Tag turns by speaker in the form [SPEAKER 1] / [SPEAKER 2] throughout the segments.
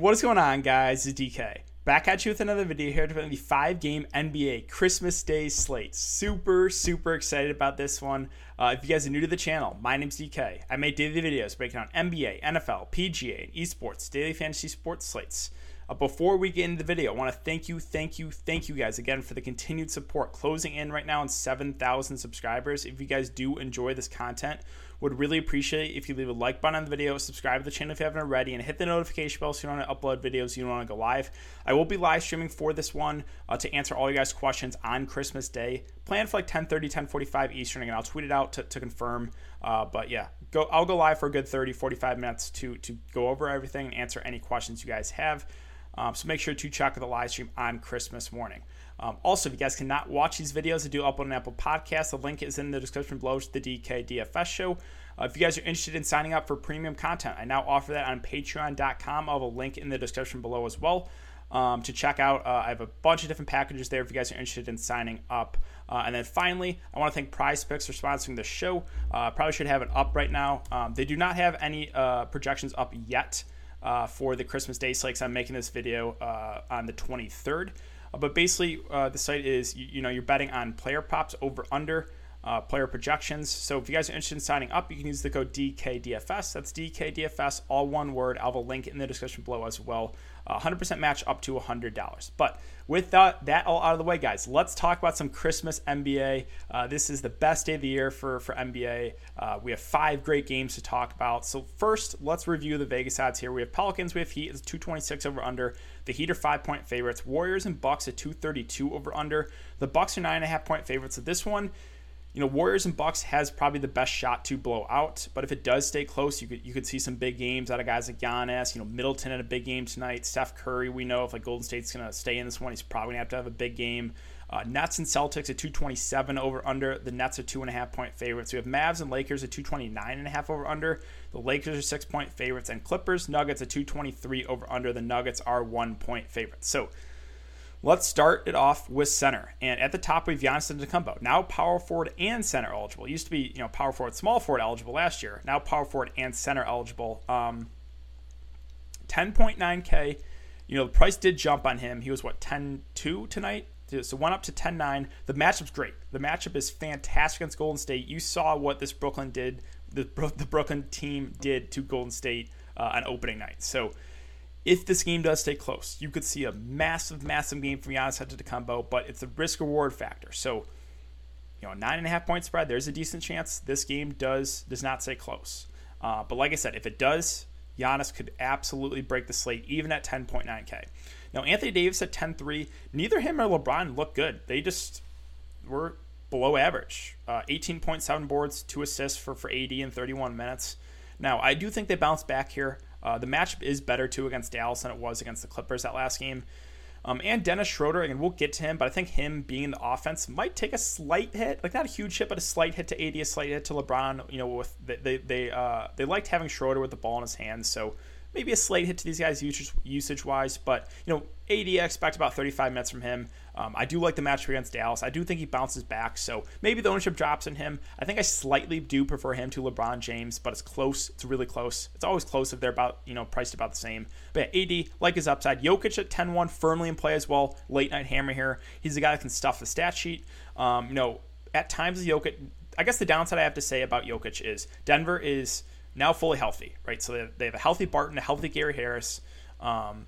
[SPEAKER 1] What is going on, guys? It's DK. Back at you with another video here to the five game NBA Christmas Day slate. Super, super excited about this one. Uh, if you guys are new to the channel, my name's DK. I make daily videos breaking down NBA, NFL, PGA, and esports, daily fantasy sports slates. Uh, before we get into the video, I want to thank you, thank you, thank you guys again for the continued support. Closing in right now on 7,000 subscribers. If you guys do enjoy this content, would really appreciate if you leave a like button on the video, subscribe to the channel if you haven't already, and hit the notification bell so you don't want to upload videos you don't want to go live. I will be live streaming for this one uh, to answer all you guys' questions on Christmas Day. Plan for like 10:30, 10:45 Eastern, and I'll tweet it out to, to confirm. Uh, but yeah, go. I'll go live for a good 30, 45 minutes to to go over everything and answer any questions you guys have. Um, so make sure to check the live stream on Christmas morning. Um, also, if you guys cannot watch these videos, I do upload an Apple Podcast. The link is in the description below to the DK DFS show. Uh, if you guys are interested in signing up for premium content, I now offer that on patreon.com. I'll have a link in the description below as well. Um, to check out. Uh, I have a bunch of different packages there if you guys are interested in signing up. Uh, and then finally, I want to thank Prize Picks for sponsoring the show. Uh, probably should have it up right now. Um, they do not have any uh, projections up yet uh, for the Christmas Day slate. I'm making this video uh, on the 23rd. Uh, but basically, uh, the site is you, you, know you're betting on player props over under. Uh, player projections. So if you guys are interested in signing up, you can use the code DKDFS. That's DKDFS, all one word. I'll have a link in the description below as well. 100% match up to $100. But with that, that all out of the way, guys, let's talk about some Christmas NBA. Uh, this is the best day of the year for, for NBA. Uh, we have five great games to talk about. So, first, let's review the Vegas odds here. We have Pelicans, we have Heat, it's 226 over under. The Heat are five point favorites. Warriors and Bucks at 232 over under. The Bucks are nine and a half point favorites. So, this one, you know, Warriors and Bucks has probably the best shot to blow out. But if it does stay close, you could you could see some big games out of guys like Giannis. You know, Middleton had a big game tonight. Steph Curry, we know if like Golden State's gonna stay in this one, he's probably gonna have to have a big game. Uh, Nets and Celtics at 227 over under. The Nets are two and a half point favorites. We have Mavs and Lakers at 229 and a half over under. The Lakers are six point favorites, and Clippers Nuggets at 223 over under. The Nuggets are one point favorites. So Let's start it off with center. And at the top, we have Giannis Antetokounmpo, now power forward and center eligible. It used to be, you know, power forward, small forward eligible last year. Now power forward and center eligible. Um, 10.9K. You know, the price did jump on him. He was, what, 10-2 tonight? So one up to 10-9. The matchup's great. The matchup is fantastic against Golden State. You saw what this Brooklyn did, the, the Brooklyn team did to Golden State uh, on opening night. So if this game does stay close, you could see a massive, massive game from Giannis Antetokounmpo, but it's a risk reward factor. So, you know, nine and a half point spread, there's a decent chance this game does does not stay close. Uh, but like I said, if it does, Giannis could absolutely break the slate even at 10.9K. Now, Anthony Davis at 10.3, neither him or LeBron look good. They just were below average. Uh, 18.7 boards, two assists for, for AD in 31 minutes. Now, I do think they bounce back here. Uh, the matchup is better too against Dallas than it was against the Clippers that last game. Um, and Dennis Schroeder, and we'll get to him, but I think him being in the offense might take a slight hit, like not a huge hit, but a slight hit to AD, a slight hit to LeBron. You know, with they they uh, they liked having Schroeder with the ball in his hands, so maybe a slight hit to these guys usage wise, but you know, AD I expect about 35 minutes from him. Um, I do like the matchup against Dallas. I do think he bounces back, so maybe the ownership drops in him. I think I slightly do prefer him to LeBron James, but it's close. It's really close. It's always close if they're about you know priced about the same. But yeah, AD like his upside. Jokic at 10-1, firmly in play as well. Late night hammer here. He's the guy that can stuff the stat sheet. Um, you know, at times Jokic. I guess the downside I have to say about Jokic is Denver is now fully healthy, right? So they have a healthy Barton, a healthy Gary Harris. Um,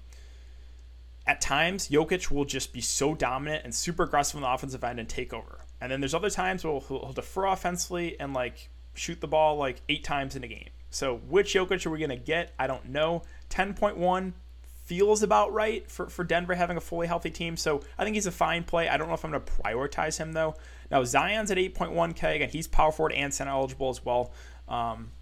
[SPEAKER 1] at times, Jokic will just be so dominant and super aggressive on the offensive end and take over. And then there's other times where he'll, he'll defer offensively and like shoot the ball like eight times in a game. So which Jokic are we going to get? I don't know. 10.1 feels about right for, for Denver having a fully healthy team. So I think he's a fine play. I don't know if I'm going to prioritize him though. Now Zion's at 8.1K. Again, he's power forward and center eligible as well. Um,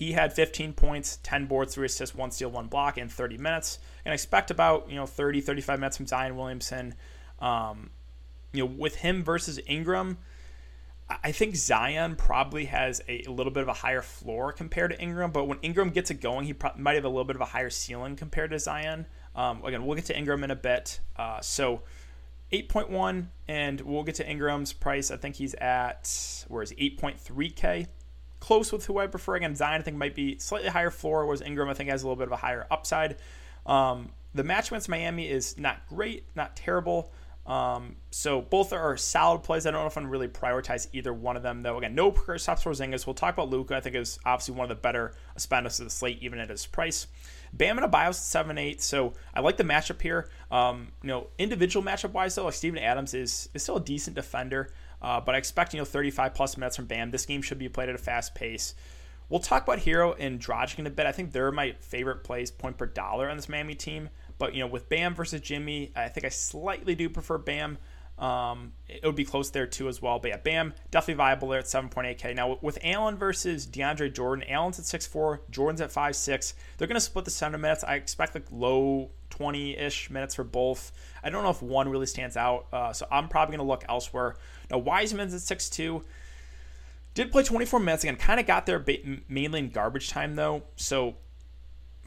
[SPEAKER 1] he had 15 points, 10 boards, 3 assists, 1 steal, 1 block in 30 minutes. And I expect about, you know, 30, 35 minutes from Zion Williamson. Um, you know, with him versus Ingram, I think Zion probably has a, a, little bit of a higher floor compared to Ingram, but when Ingram gets it going, he pro- might have a little bit of a higher ceiling compared to Zion. Um, again, we'll get to Ingram in a bit. Uh, so 8.1, and we'll get to Ingram's price. I think he's at, where is 8.3K. close with who I prefer. Again, Zion I think might be slightly higher floor, whereas Ingram I think has a little bit of a higher upside. Um, the match against Miami is not great, not terrible. Um, so both are solid plays. I don't know if I'm really prioritize either one of them though. Again, no stops for Zingas. We'll talk about Luka. I think is obviously one of the better spenders of the slate, even at his price. Bam and Adebayo's seven eight, so I like the matchup here. Um, you know, individual matchup wise though, like Steven Adams is is still a decent defender, uh, but I expect you know 35 plus minutes from Bam. This game should be played at a fast pace. We'll talk about Herro and Dragic in a bit. I think they're my favorite plays point per dollar on this Miami team. But you know, with Bam versus Jimmy, I think I slightly do prefer Bam. Um, it would be close there too as well. But yeah, Bam definitely viable there at 7.8k. Now with Allen versus DeAndre Jordan, Allen's at 6'4, Jordan's at 5'6. They're gonna split the center minutes. I expect like low 20-ish minutes for both. I don't know if one really stands out, uh, so I'm probably gonna look elsewhere. Now Wiseman's at 6'2. Did play 24 minutes again. Kind of got there mainly in garbage time though. So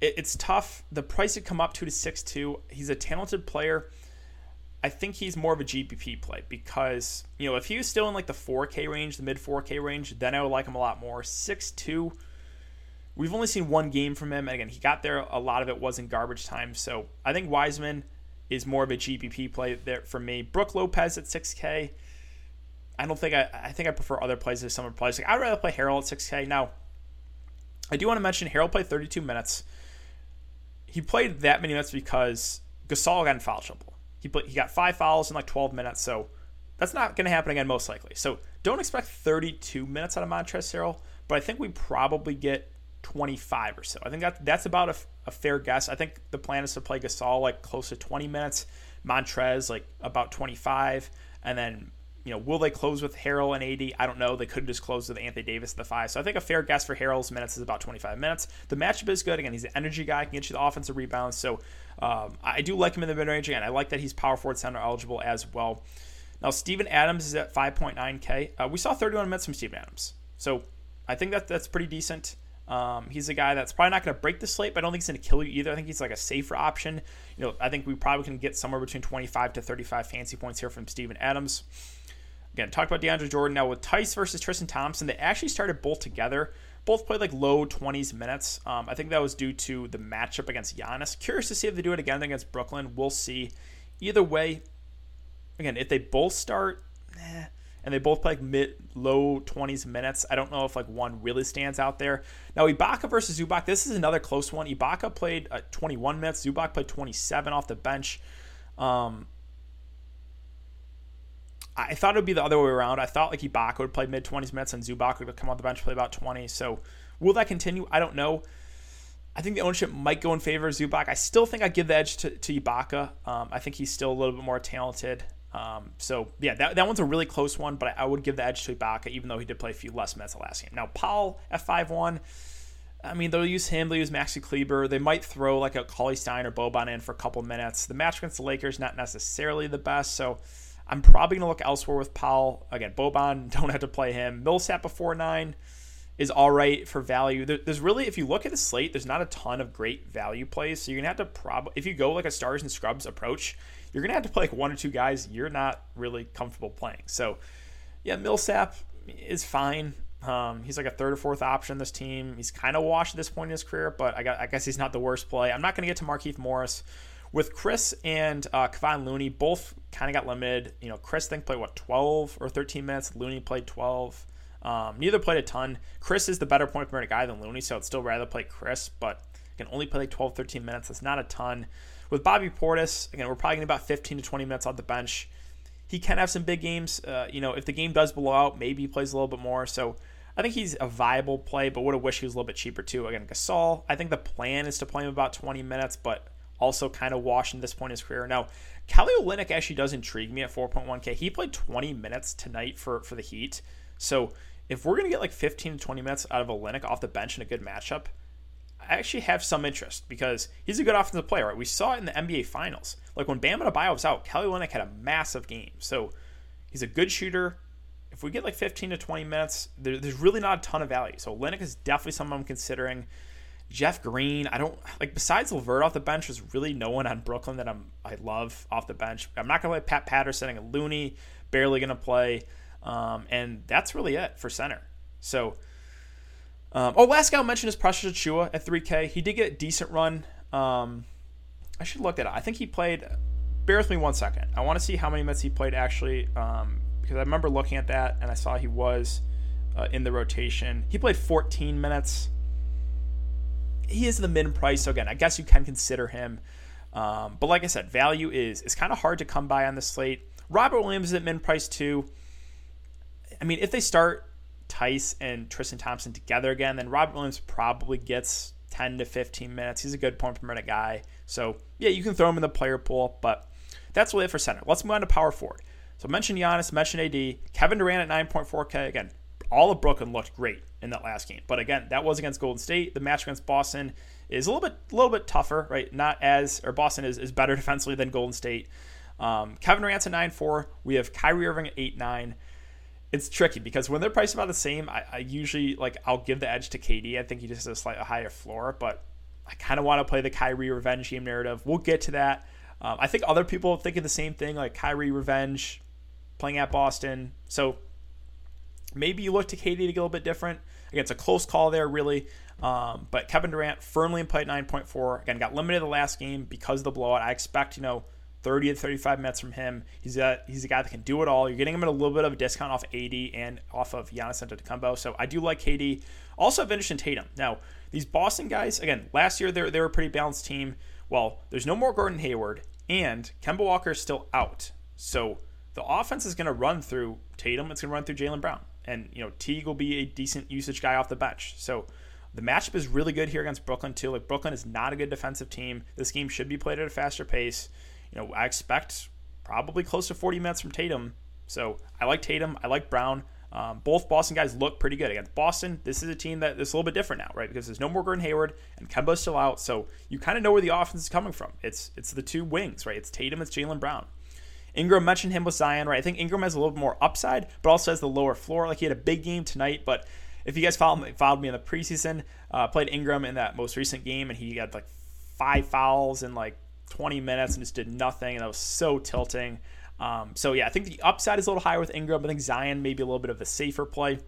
[SPEAKER 1] it, it's tough. The price had come up to six two. He's a talented player. I think he's more of a GPP play because you know if he was still in like the 4K range, the mid 4K range, then I would like him a lot more. Six two. We've only seen one game from him, and again, he got there. A lot of it was in garbage time, so I think Wiseman is more of a GPP play there for me. Brook Lopez at 6K. I don't think I. I think I prefer other plays as summer plays. Like I'd rather play Harrell at 6K. Now, I do want to mention Harrell played 32 minutes he played that many minutes because Gasol got in foul trouble. He played, he got five fouls in like 12 minutes, so that's not going to happen again most likely. So don't expect 32 minutes out of Montrezl Harrell, but I think we probably get 25 or so. I think that that's about a, a, fair guess. I think the plan is to play Gasol like close to 20 minutes, Montrez like about 25, and then you know, will they close with Harrell and AD? I don't know. They could just close with Anthony Davis at the five. So I think a fair guess for Harrell's minutes is about 25 minutes. The matchup is good. Again, he's an energy guy, can get you the offensive rebounds. So um, I do like him in the mid range. Again, I like that he's power forward center eligible as well. Now, Steven Adams is at 5.9K. Uh, we saw 31 minutes from Steven Adams. So I think that that's pretty decent. Um, he's a guy that's probably not going to break the slate, but I don't think he's going to kill you either. I think he's like a safer option. You know, I think we probably can get somewhere between 25 to 35 fancy points here from Steven Adams. Again, talked about DeAndre Jordan. Now with Theis versus Tristan Thompson, they actually started both together. Both played like low 20s minutes. Um, I think that was due to the matchup against Giannis. Curious to see if they do it again against Brooklyn. We'll see. Either way, again, if they both start, eh, and they both play like mid low 20s minutes. I don't know if like one really stands out there. Now Ibaka versus Zubac, this is another close one. Ibaka played uh, 21 minutes. Zubac played 27 off the bench. Um, I thought it would be the other way around. I thought like Ibaka would play mid 20s minutes and Zubac would come off the bench play about 20. So will that continue? I don't know. I think the ownership might go in favor of Zubac. I still think I give the edge to, to Ibaka. Um, I think he's still a little bit more talented. Um, so yeah, that, that one's a really close one, but I, I, would give the edge to Ibaka, even though he did play a few less minutes the last game. Now Powell at five one. I mean, they'll use him. They'll use Maxi Kleber. They might throw like a Cauley-Stein or Boban in for a couple minutes. The match against the Lakers not necessarily the best, so I'm probably to look elsewhere with Powell. Again, Boban, don't have to play him. Millsap before nine is all right for value. there's really, if you look at the slate, there's not a ton of great value plays. So you're to have to probably, if you go like a stars and scrubs approach, you're to have to play like one or two guys you're not really comfortable playing. So yeah, Millsap is fine. Um, he's like a third or fourth option on this team. He's kind of washed at this point in his career, but I, got, I guess he's not the worst play. I'm not going to get to Markieff Morris with Chriss and uh, Kevon Looney, both kind of got limited. You know, Chriss think played what 12 or 13 minutes. Looney played 12. Um, neither played a ton. Chriss is the better point minute guy than Looney, so I'd still rather play Chriss, but can only play like 12, 13 minutes. That's not a ton. With Bobby Portis, again, we're probably getting about 15 to 20 minutes off the bench. He can have some big games. Uh, you know, if the game does blow out, maybe he plays a little bit more. So I think he's a viable play, but would have wished he was a little bit cheaper too. Again, Gasol, I think the plan is to play him about 20 minutes, but also kind of washed in this point in his career. Now, Kelly Olynyk actually does intrigue me at 4.1K. He played 20 minutes tonight for, for the Heat. So if we're going to get like 15 to 20 minutes out of Olynyk off the bench in a good matchup, I actually have some interest because he's a good offensive player. Right? We saw it in the NBA Finals. Like when Bam Adebayo was out, Kelly Olynyk had a massive game. So he's a good shooter. If we get like 15 to 20 minutes, there, there's really not a ton of value. So Olynyk is definitely someone I'm considering. Jeff Green, I don't like besides LeVert off the bench, there's really no one on Brooklyn that I'm I love off the bench. I'm not gonna play Pat Patterson and Looney, barely gonna play. Um, and that's really it for center. So Um, oh, last guy I'll mention is Precious Achiuwa at 3K. He did get a decent run. Um, I should look at it. I think he played. Bear with me one second. I want to see how many minutes he played actually, um, because I remember looking at that and I saw he was uh, in the rotation. He played 14 minutes. He is the min price, so again, I guess you can consider him. Um, but like I said, value is is kind of hard to come by on the slate. Robert Williams is at min price too. I mean, if they start Theis and Tristan Thompson together again, then Robert Williams probably gets 10 to 15 minutes. He's a good point per minute guy. So, yeah, you can throw him in the player pool, but that's really it for center. Let's move on to power forward. So, I mentioned Giannis, mentioned AD, Kevin Durant at 9.4K. Again, all of Brooklyn looked great in that last game. But again, that was against Golden State. The match against Boston is a little bit a little bit tougher, right? Not as or Boston is, is better defensively than Golden State. Um, Kevin Durant's at 9-4. We have Kyrie Irving at 8-9 it's tricky because when they're priced about the same, I, I, usually like I'll give the edge to KD. I think he just has a slightly higher floor, but I kind of want to play the Kyrie revenge game narrative. We'll get to that. Um, I think other people think of the same thing, like Kyrie revenge, playing at Boston. So maybe you look to KD to get a little bit different. Again, it's a close call there, really. Um, but Kevin Durant firmly in play at 9.4. Again, got limited the last game because of the blowout. I expect, you know, 30 to 35 minutes from him. He's a he's a guy that can do it all. You're getting him at a little bit of a discount off AD and off of Giannis Antetokounmpo. So I do like KD. Also have interest in Tatum. Now these Boston guys, again, last year they they were a pretty balanced team. Well, there's no more Gordon Hayward and Kemba Walker is still out. So the offense is going to run through Tatum. It's going to run through Jaylen Brown, and you know Teague will be a decent usage guy off the bench. So the matchup is really good here against Brooklyn too. Like Brooklyn is not a good defensive team. This game should be played at a faster pace you know, I expect probably close to 40 minutes from Tatum. So I like Tatum. I like Brown. Um, both Boston guys look pretty good against Boston. This is a team that is a little bit different now, right? Because there's no more Gordon Hayward and Kemba's still out, so you kind of know where the offense is coming from. It's it's the two wings, right? It's Tatum, it's Jaylen Brown. Ingram mentioned him with Zion, right? I think Ingram has a little bit more upside, but also has the lower floor. Like he had a big game tonight, but if you guys followed me, followed me in the preseason, uh, played Ingram in that most recent game, and he had like five fouls and like 20 minutes and just did nothing, and that was so tilting. Um, so yeah, I think the upside is a little higher with Ingram. I think Zion maybe a little bit of a safer play.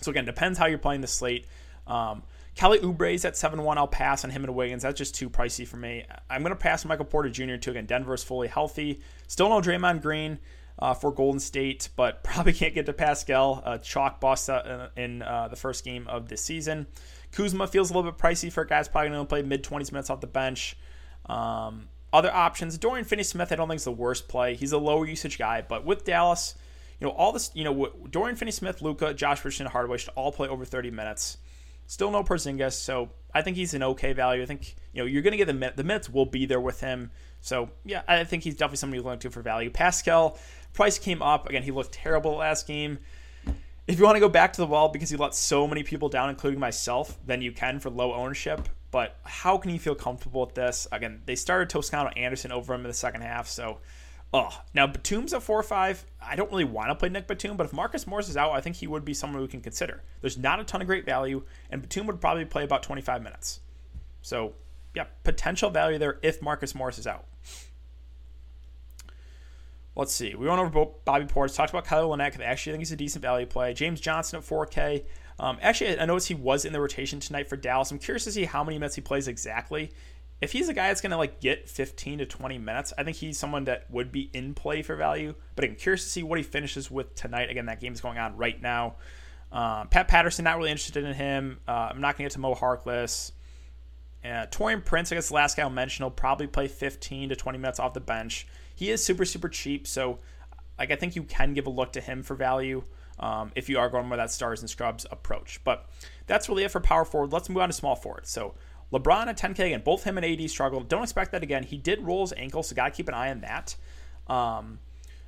[SPEAKER 1] So again, depends how you're playing the slate. Um, Kelly Oubre's at 7-1. I'll pass on him and Wiggins. That's just too pricey for me. I'm going to pass Michael Porter Jr. too. Again, Denver's fully healthy. Still no Draymond Green uh, for Golden State, but probably can't get to Paschall. Uh, chalk bust uh, in uh, the first game of this season. Kuzma feels a little bit pricey for guys probably going to play mid 20s minutes off the bench. Um, other options, Dorian Finney-Smith, I don't think is the worst play. He's a lower usage guy, but with Dallas, you know, all this, you know, Dorian Finney-Smith, Luka, Josh Richardson, Hardaway should all play over 30 minutes. Still no Porzingis, so I think he's an okay value. I think you know you're going to get the minute, the minutes will be there with him. So yeah, I think he's definitely somebody you're looking to for value. Paschall price came up again. He looked terrible last game. If you want to go back to the wall because he let so many people down, including myself, then you can for low ownership. But how can you feel comfortable with this? Again, they started Toscano Anderson over him in the second half, so oh. Now Batum's at four five. I don't really want to play Nic Batum, but if Marcus Morris is out, I think he would be someone we can consider. There's not a ton of great value, and Batum would probably play about 25 minutes. So yeah, potential value there if Marcus Morris is out. Let's see. We went over Bobby Portis, talked about Kyle Olynyk. I actually think he's a decent value play. James Johnson at 4K. Um, actually, I noticed he was in the rotation tonight for Dallas. I'm curious to see how many minutes he plays exactly. If he's a guy that's going to like get 15 to 20 minutes, I think he's someone that would be in play for value. But I'm curious to see what he finishes with tonight. Again, that game's going on right now. Um, Pat Patterson, not really interested in him. Uh, I'm not going to get to Mo Harkless. Uh, Taurean Prince, I guess the last guy I'll mention, will probably play 15 to 20 minutes off the bench. He is super, super cheap, so like I think you can give a look to him for value um, if you are going with that stars and scrubs approach. But that's really it for power forward. Let's move on to small forward. So LeBron at 10K again, both him and AD struggled. Don't expect that again. He did roll his ankle, so gotta keep an eye on that. Um,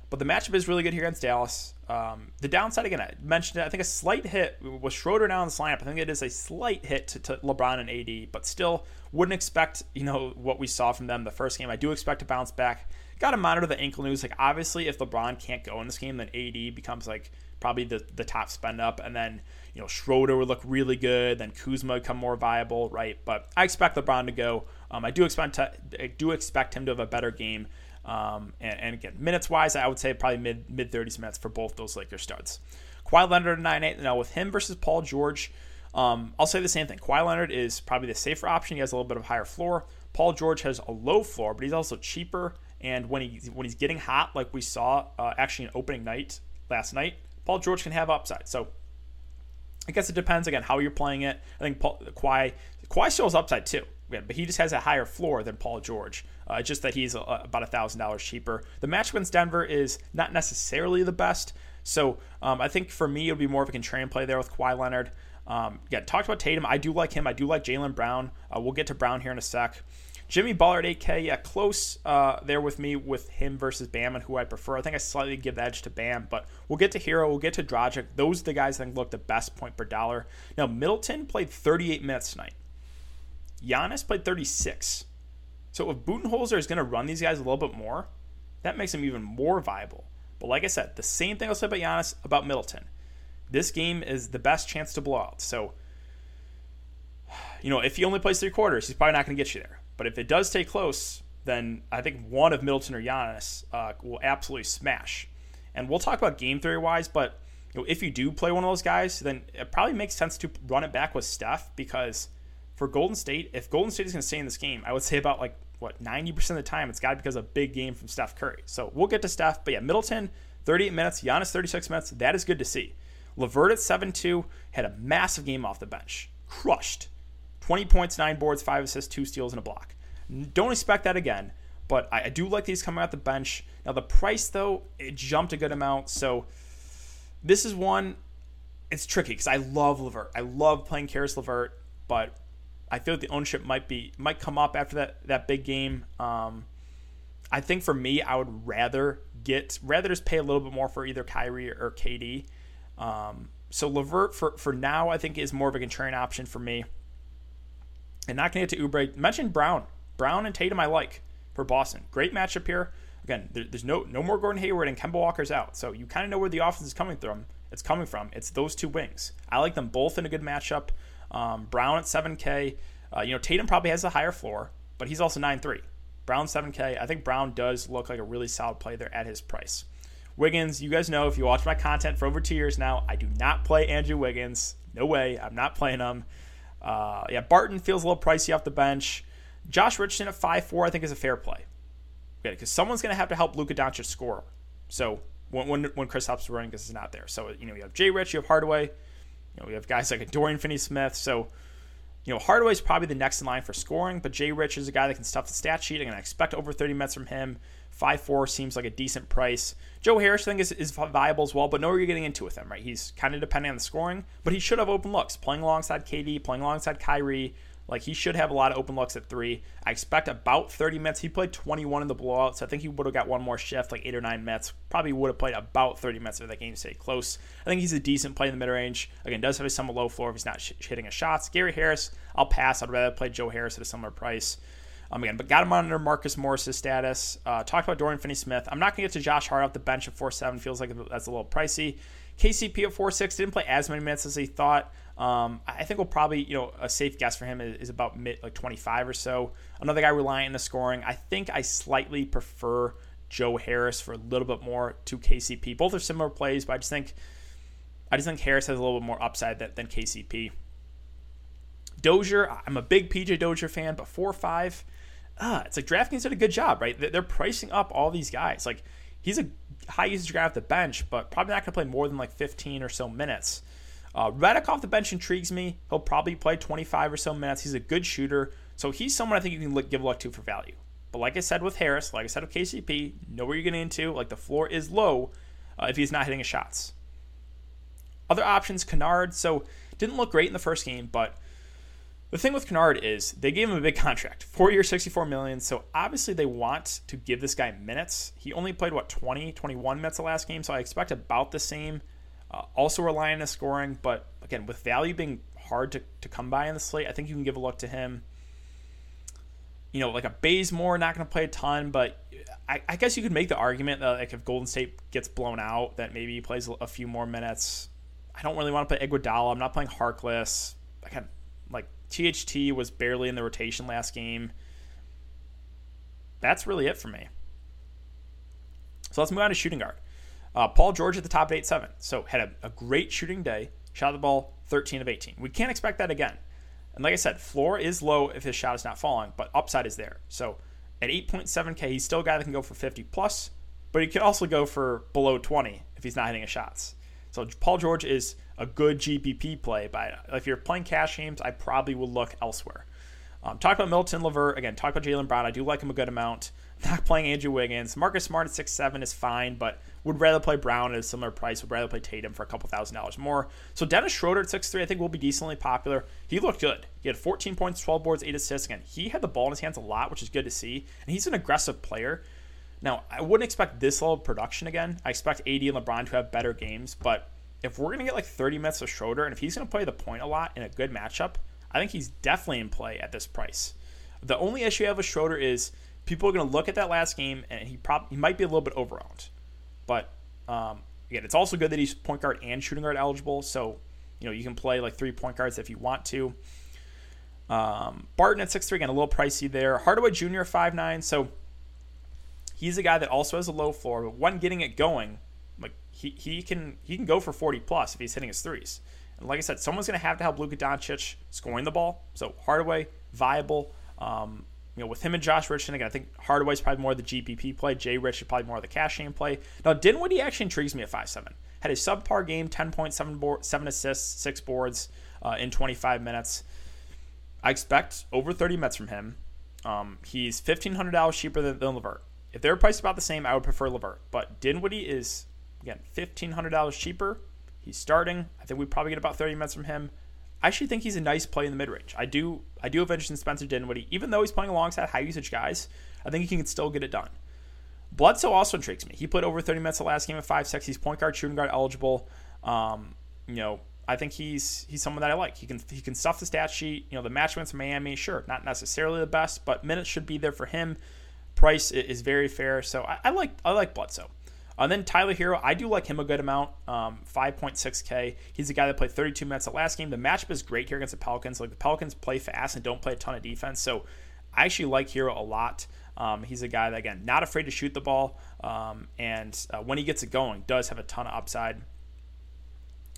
[SPEAKER 1] but the matchup is really good here against Dallas. Um, the downside again, I mentioned it. I think a slight hit with Schroeder down this lineup. I think it is a slight hit to, to, LeBron and AD, but still wouldn't expect you know what we saw from them the first game. I do expect to bounce back. Got to monitor the ankle news. Like obviously, if LeBron can't go in this game, then AD becomes like probably the, the top spend up. And then, you know, Schroeder would look really good. Then Kuzma would come more viable, right? But I expect LeBron to go. Um, I do expect to, I do expect him to have a better game. Um, and, and, again, minutes wise, I would say probably mid mid 30s minutes for both those Lakers studs. Kawhi Leonard 9 8. Now, with him versus Paul George, Um, I'll say the same thing. Kawhi Leonard is probably the safer option. He has a little bit of higher floor. Paul George has a low floor, but he's also cheaper. And when he when he's getting hot, like we saw uh, actually in opening night last night, Paul George can have upside. So I guess it depends again how you're playing it. I think Paul, Kawhi Kawhi still has upside too, but he just has a higher floor than Paul George. Uh, just that he's a, about thousand dollars cheaper. The match against Denver is not necessarily the best, so um, I think for me it would be more of a contrarian play there with Kawhi Leonard. Um, yeah, talked about Tatum. I do like him. I do like Jaylen Brown. Uh, we'll get to Brown here in a sec. Jimmy at 8K, yeah, close uh, there with me with him versus Bam and who I prefer. I think I slightly give the edge to Bam, but we'll get to Herro, we'll get to Dragic. Those are the guys I think look the best point per dollar. Now, Middleton played 38 minutes tonight. Giannis played 36. So if Budenholzer is going to run these guys a little bit more, that makes him even more viable. But like I said, the same thing I'll say about Giannis about Middleton. This game is the best chance to blow out. So, you know, if he only plays three quarters, he's probably not going to get you there. But if it does stay close, then I think one of Middleton or Giannis uh, will absolutely smash. And we'll talk about game theory wise, but you know, if you do play one of those guys, then it probably makes sense to run it back with Steph because for Golden State, if Golden State is going to stay in this game, I would say about like what 90% of the time it's got because of a big game from Steph Curry. So we'll get to Steph, but yeah, Middleton 38 minutes, Giannis 36 minutes. That is good to see. LeVert at 7 2 had a massive game off the bench. Crushed. 20 points, 9 boards, 5 assists, 2 steals, and a block. Don't expect that again, but I, do like these coming out the bench. Now, the price, though, it jumped a good amount. So this is one, it's tricky because I love LeVert. I love playing Caris LeVert, but I feel like the ownership might be might come up after that that big game. Um, I think for me, I would rather get rather just pay a little bit more for either Kyrie or KD. Um, so LeVert for for now, I think is more of a contrarian option for me. And not going to get to Oubre. Mention Brown, Brown and Tatum. I like for Boston. Great matchup here. Again, there, there's no no more Gordon Hayward and Kemba Walker's out, so you kind of know where the offense is coming from. It's coming from. It's those two wings. I like them both in a good matchup. Um, Brown at 7K. Uh, you know, Tatum probably has a higher floor, but he's also 9-3. Brown 7K. I think Brown does look like a really solid play there at his price. Wiggins, you guys know if you watch my content for over two years now, I do not play Andrew Wiggins. No way. I'm not playing him. Uh, yeah, Barton feels a little pricey off the bench. Josh Richardson at 5'4, I think, is a fair play. Because someone's going to have to help Luka Doncic score. So when, when, when Kristaps running because he's not there. So, you know, you have Jay Rich, you have Hardaway. You know, we have guys like Dorian Finney-Smith. So, you know, Hardaway's probably the next in line for scoring, but Jay Rich is a guy that can stuff the stat sheet. I'm going to expect over 30 minutes from him. 5-4 seems like a decent price. Joe Harris, I think, is, is viable as well, but know where you're getting into with him, right? He's kind of depending on the scoring, but he should have open looks. Playing alongside KD, playing alongside Kyrie, like he should have a lot of open looks at three. I expect about 30 minutes. He played 21 in the blowout, so I think he would have got one more shift, like eight or nine minutes. Probably would have played about 30 minutes if that game stayed close. I think he's a decent play in the mid range. Again, does have a somewhat low floor if he's not sh- hitting his shots. Gary Harris, I'll pass. I'd rather play Joe Harris at a similar price. Um, again, but got him under Marcus Morris's status. Uh, talked about Dorian Finney-Smith. I'm not going to get to Josh Hart off the bench at 4-7. Feels like that's a little pricey. KCP at 4-6 didn't play as many minutes as he thought. Um, I think we'll probably, you know, a safe guess for him is, is, about mid like 25 or so. Another guy relying on the scoring. I think I slightly prefer Joe Harris for a little bit more to KCP. Both are similar plays, but I just think I just think Harris has a little bit more upside than, than KCP. Dozier, I'm a big PJ Dozier fan, but four five, uh, it's like DraftKings did a good job, right? They're pricing up all these guys. Like he's a high usage guy off the bench, but probably not going to play more than like 15 or so minutes. Uh, Redick off the bench intrigues me. He'll probably play 25 or so minutes. He's a good shooter, so he's someone I think you can look, give a look to for value. But like I said with Harris, like I said with KCP, know where you're getting into. Like the floor is low uh, if he's not hitting his shots. Other options, Kennard. So didn't look great in the first game, but the thing with Kennard is they gave him a big contract, four years, 64 million. So obviously they want to give this guy minutes. He only played what 20, 21 minutes the last game, so I expect about the same. Uh, also relying on scoring, but again, with value being hard to, to come by in the slate, I think you can give a look to him. You know, like a Bazemore, not going to play a ton, but I, I, guess you could make the argument that like if Golden State gets blown out, that maybe he plays a few more minutes. I don't really want to play Iguodala. I'm not playing Harkless. Again, like THT was barely in the rotation last game. That's really it for me. So let's move on to shooting guard. Uh, Paul George at the top at 8 7. So had a, a, great shooting day. Shot the ball 13 of 18. We can't expect that again. And like I said, floor is low if his shot is not falling, but upside is there. So at 8.7K, he's still a guy that can go for 50 plus, but he can also go for below 20 if he's not hitting his shots. So Paul George is a good GPP play, but if you're playing cash games, I probably would look elsewhere. Um, talk about Milton Levert again. Talk about Jaylen Brown. I do like him a good amount. Not playing Andrew Wiggins. Marcus Smart at six seven is fine, but would rather play Brown at a similar price. Would rather play Tatum for a couple thousand dollars more. So Dennis Schroeder at six three, I think will be decently popular. He looked good. He had 14 points, 12 boards, eight assists. Again, he had the ball in his hands a lot, which is good to see. And he's an aggressive player. Now, I wouldn't expect this level of production again. I expect AD and LeBron to have better games, but if we're gonna get like 30 minutes of Schroeder, and if he's gonna play the point a lot in a good matchup, I think he's definitely in play at this price. The only issue I have with Schroeder is people are going to look at that last game and he probably he might be a little bit overowned. But um, again, it's also good that he's point guard and shooting guard eligible. So you know you can play like three point guards if you want to. Um, Barton at six three again a little pricey there. Hardaway Jr. five nine. So he's a guy that also has a low floor, but when getting it going, he, he can he can go for 40 plus if he's hitting his threes. And like I said, someone's going to have to help Luka Doncic scoring the ball. So Hardaway viable. Um, you know, with him and Josh Richardson, again, I think Hardaway's probably more of the GPP play. Jay Rich is probably more of the cash game play. Now, Dinwiddie actually intrigues me at 5'7. Had a subpar game, 10.7 board, 7 assists, 6 boards uh, in 25 minutes. I expect over 30 minutes from him. Um, he's $1,500 cheaper than, than Levert. If they're priced about the same, I would prefer Levert. But Dinwiddie is, again, $1,500 cheaper. He's starting. I think we probably get about 30 minutes from him. I actually think he's a nice play in the mid range. I do I do have interest in Spencer Dinwiddie, even though he's playing alongside high usage guys. I think he can still get it done. Bledsoe also intrigues me. He played over 30 minutes the last game at five six. He's point guard, shooting guard eligible. Um, you know, I think he's he's someone that I like. He can he can stuff the stat sheet. You know, the match against Miami, sure, not necessarily the best, but minutes should be there for him. Price is very fair, so I, I like I like Bledsoe. And then Tyler Herro, I do like him a good amount. Um, 5.6K. He's a guy that played 32 minutes the last game. The matchup is great here against the Pelicans. Like the Pelicans play fast and don't play a ton of defense. So I actually like Herro a lot. Um, he's a guy that, again, not afraid to shoot the ball. Um, and uh, when he gets it going, does have a ton of upside.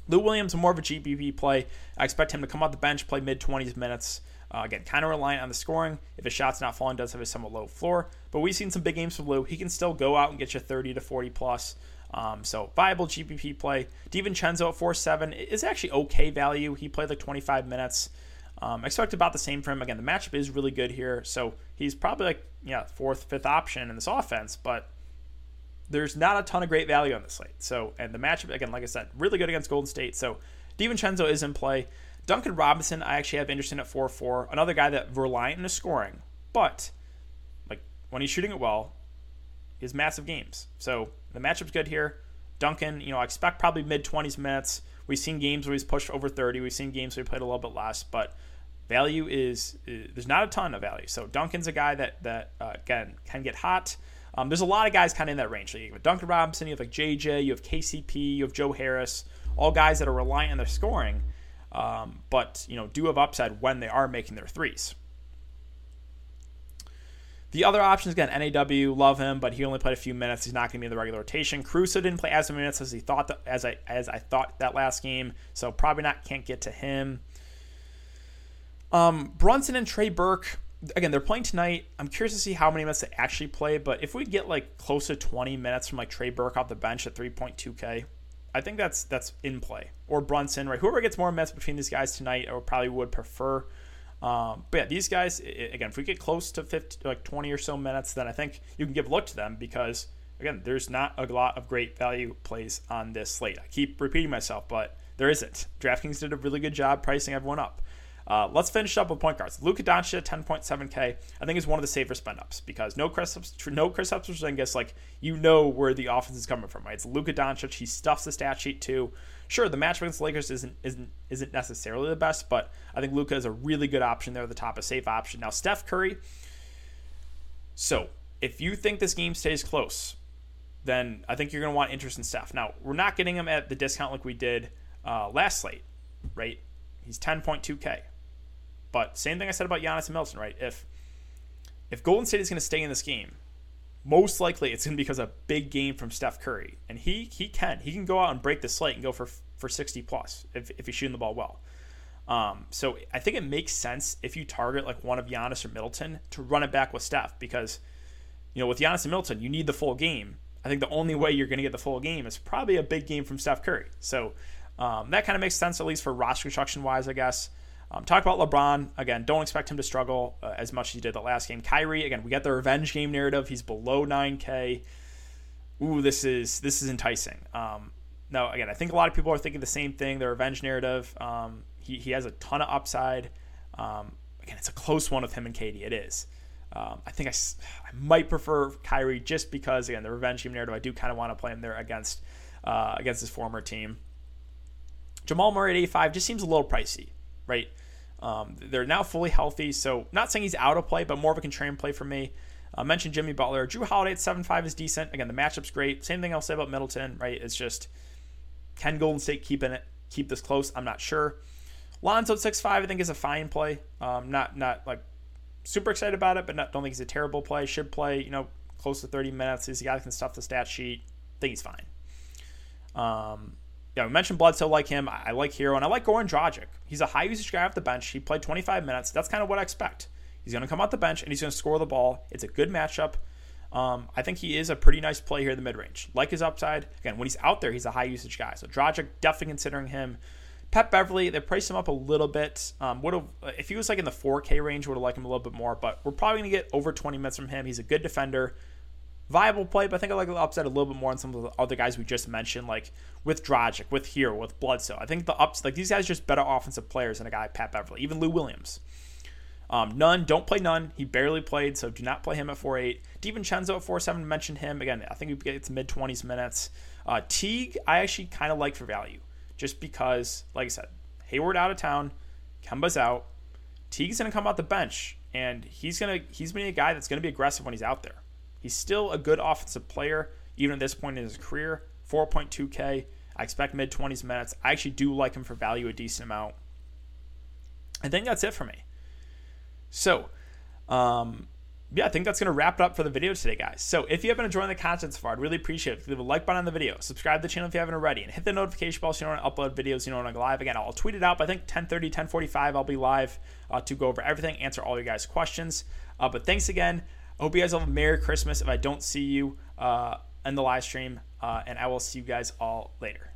[SPEAKER 1] Lou Williams, more of a GPP play. I expect him to come off the bench, play mid 20s minutes. Uh, again, kind of reliant on the scoring. If his shot's not falling, does have a somewhat low floor. But we've seen some big games from Lou. He can still go out and get you 30 to 40 plus. Um, so viable GPP play. DiVincenzo at 4-7 is actually okay value. He played like 25 minutes. Um, expect about the same for him. Again, the matchup is really good here. So he's probably like, yeah, fourth, fifth option in this offense. But there's not a ton of great value on this slate. So, and the matchup, again, like I said, really good against Golden State. So DiVincenzo is in play. Duncan Robinson, I actually have interest in at 4 4. Another guy that reliant in his scoring, but like when he's shooting it well, has massive games. So the matchup's good here. Duncan, you know, I expect probably mid 20s minutes. We've seen games where he's pushed over 30. We've seen games where he played a little bit less, but value is, is there's not a ton of value. So Duncan's a guy that that uh, again can get hot. Um, there's a lot of guys kind of in that range. So you have Duncan Robinson, you have like JJ, you have KCP, you have Joe Harris, all guys that are reliant on their scoring um, but you know do have upside when they are making their threes. The other options again, NAW, love him, but he only played a few minutes. He's not going to be in the regular rotation. Caruso didn't play as many minutes as he thought that, as I as I thought that last game, so probably not can't get to him. Um, Brunson and Trey Burke, again, they're playing tonight. I'm curious to see how many minutes they actually play, but if we get like close to 20 minutes from like Trey Burke off the bench at 3.2K, I think that's that's in play. Or Brunson, right? Whoever gets more minutes between these guys tonight, I probably would prefer. Um, but yeah, these guys again, if we get close to 50, like 20 or so minutes, then I think you can give a look to them because again, there's not a lot of great value plays on this slate. I keep repeating myself, but there isn't. DraftKings did a really good job pricing everyone up. Uh, let's finish up with point guards. Luka Doncic, 10.7K, I think is one of the safer spend ups because no Chris, no Chris Porzingis, like you know where the offense is coming from, right? It's Luka Doncic. He stuffs the stat sheet too. Sure, the match against the Lakers isn't isn't isn't necessarily the best, but I think Luka is a really good option there, the top, of safe option. Now Steph Curry. So if you think this game stays close, then I think you're going to want interest in Steph. Now we're not getting him at the discount like we did uh, last slate, right? He's 10.2K. But same thing I said about Giannis and Middleton, right? If if Golden State is going to stay in this game, most likely it's going to be because a big game from Steph Curry, and he he can he can go out and break the slate and go for for 60 plus if, if he's shooting the ball well. Um, so I think it makes sense if you target like one of Giannis or Middleton to run it back with Steph because, you know, with Giannis and Middleton, you need the full game. I think the only way you're going to get the full game is probably a big game from Steph Curry. So um, that kind of makes sense, at least for roster construction wise, I guess. Um, talk about LeBron again. Don't expect him to struggle uh, as much as he did the last game. Kyrie again, we got the revenge game narrative. He's below 9K. Ooh, this is this is enticing. Um, no, again, I think a lot of people are thinking the same thing. The revenge narrative. Um, he, he has a ton of upside. Um, again, it's a close one with him and KD. It is. Um, I think I, I might prefer Kyrie just because again the revenge game narrative. I do kind of want to play him there against uh, against his former team. Jamal Murray at 85 just seems a little pricey, right? Um, they're now fully healthy, so not saying he's out of play, but more of a contrarian play for me. I uh, mentioned Jimmy Butler. Jrue Holiday at 7-5 is decent. Again, the matchup's great. Same thing I'll say about Middleton, right? It's just can Golden State keep in it, keep this close? I'm not sure. Lonzo at 6'5, I think is a fine play. Um, not not like super excited about it, but not, don't think he's a terrible play. Should play, you know, close to 30 minutes. He's a guy that can stuff the stat sheet. think he's fine. Um, yeah, we mentioned Bledsoe like him. I, like Herro, and I like Goran Dragic. He's a high usage guy off the bench. He played 25 minutes. That's kind of what I expect. He's going to come off the bench and he's going to score the ball. It's a good matchup. Um, I think he is a pretty nice play here in the mid range. Like his upside. Again, when he's out there, he's a high usage guy. So Dragic, definitely considering him. Pat Beverley, they priced him up a little bit. Um, would have if he was like in the 4K range, would have liked him a little bit more. But we're probably going to get over 20 minutes from him. He's a good defender viable play, but I think I like the upside a little bit more on some of the other guys we just mentioned, like with Dragic, with Herro, with Bledsoe. I think the ups, like these guys, just better offensive players than a guy Pat Beverley, even Lou Williams. Um, Nunn, don't play Nunn. He barely played, so do not play him at 4-8. DiVincenzo at 4-7, mentioned him. Again, I think we get to mid 20s minutes. Uh, Teague, I actually kind of like for value, just because, like I said, Hayward out of town, Kemba's out. Teague's going to come out the bench, and he's going to he's being a guy that's going to be aggressive when he's out there. He's still a good offensive player, even at this point in his career. 4.2K. I expect mid 20s minutes. I actually do like him for value a decent amount. I think that's it for me. So, um, yeah, I think that's going to wrap it up for the video today, guys. So if you have been enjoying the content so far, I'd really appreciate it. Leave a like button on the video, subscribe to the channel if you haven't already, and hit the notification bell so you know when I upload videos, you know when I go live. Again, I'll tweet it out, but I think 1030, 1045, I'll be live uh, to go over everything, answer all your guys' questions. Uh, but thanks again. Hope you guys have a Merry Christmas if I don't see you uh, in the live stream, uh, and I will see you guys all later.